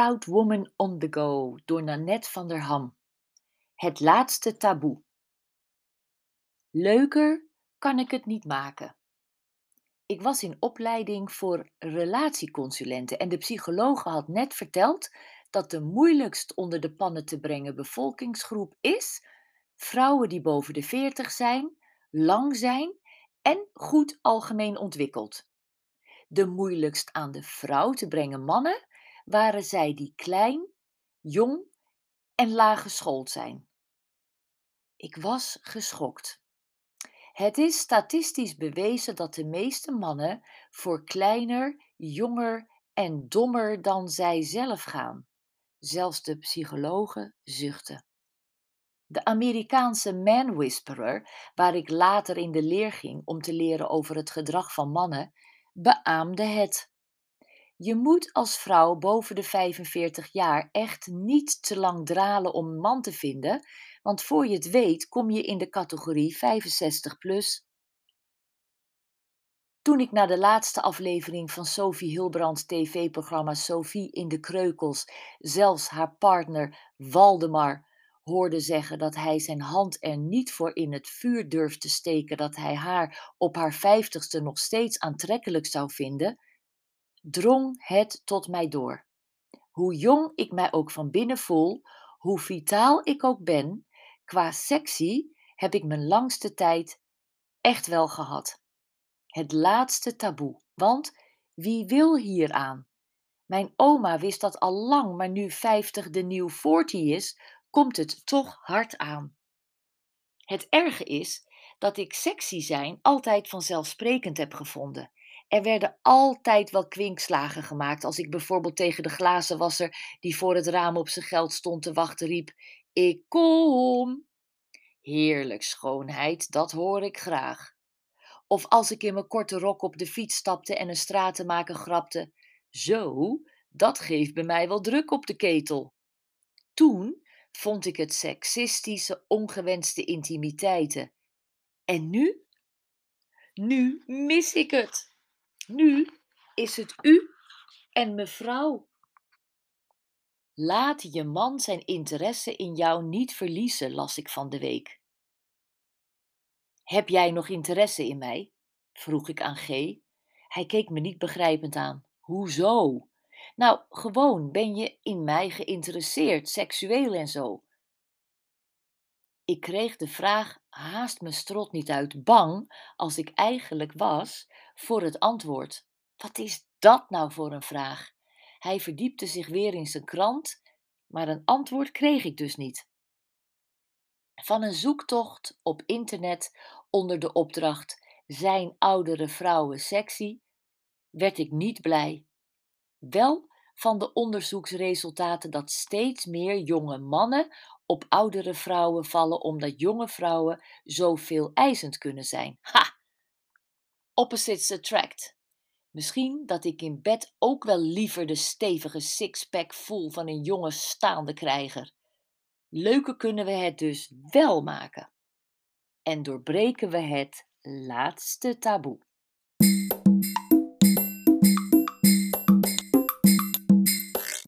Proud Woman on the Go door Nanette van der Ham. Het laatste taboe. Leuker kan ik het niet maken. Ik was in opleiding voor relatieconsulenten en de psychologe had net verteld dat de moeilijkst onder de pannen te brengen bevolkingsgroep is vrouwen die boven de 40 zijn, lang zijn en goed algemeen ontwikkeld. De moeilijkst aan de vrouw te brengen mannen waren zij die klein, jong en laag geschoold zijn. Ik was geschokt. Het is statistisch bewezen dat de meeste mannen voor kleiner, jonger en dommer dan zij zelf gaan. Zelfs de psychologen zuchten. De Amerikaanse Man Whisperer, waar ik later in de leer ging om te leren over het gedrag van mannen, beaamde het. Je moet als vrouw boven de 45 jaar echt niet te lang dralen om een man te vinden, want voor je het weet kom je in de categorie 65 plus. Toen ik naar de laatste aflevering van Sophie Hilbrand tv-programma Sophie in de Kreukels zelfs haar partner Waldemar hoorde zeggen dat hij zijn hand er niet voor in het vuur durft te steken dat hij haar op haar vijftigste nog steeds aantrekkelijk zou vinden, drong het tot mij door. Hoe jong ik mij ook van binnen voel, hoe vitaal ik ook ben, qua sexy heb ik mijn langste tijd echt wel gehad. Het laatste taboe, want wie wil hieraan? Mijn oma wist dat al lang, maar nu 50 de nieuw 40 is, komt het toch hard aan. Het erge is dat ik sexy zijn altijd vanzelfsprekend heb gevonden. Er werden altijd wel kwinkslagen gemaakt als ik bijvoorbeeld tegen de glazenwasser die voor het raam op zijn geld stond te wachten riep: Ik kom. Heerlijk schoonheid, dat hoor ik graag. Of als ik in mijn korte rok op de fiets stapte en een stratenmaker grapte: Zo, dat geeft bij mij wel druk op de ketel. Toen vond ik het seksistische, ongewenste intimiteiten. En nu? Nu mis ik het. Nu is het u en mevrouw. Laat je man zijn interesse in jou niet verliezen, las ik van de week. Heb jij nog interesse in mij? vroeg ik aan G. Hij keek me niet begrijpend aan. Hoezo? Nou, gewoon ben je in mij geïnteresseerd, seksueel en zo. Ik kreeg de vraag haast mijn strot niet uit, bang, als ik eigenlijk was, voor het antwoord. Wat is dat nou voor een vraag? Hij verdiepte zich weer in zijn krant, maar een antwoord kreeg ik dus niet. Van een zoektocht op internet onder de opdracht Zijn oudere vrouwen sexy? werd ik niet blij. Wel van de onderzoeksresultaten dat steeds meer jonge mannen op oudere vrouwen vallen omdat jonge vrouwen zoveel eisend kunnen zijn. Ha! Opposites attract. Misschien dat ik in bed ook wel liever de stevige sixpack voel van een jonge staande krijger. Leuker kunnen we het dus wel maken. En doorbreken we het laatste taboe.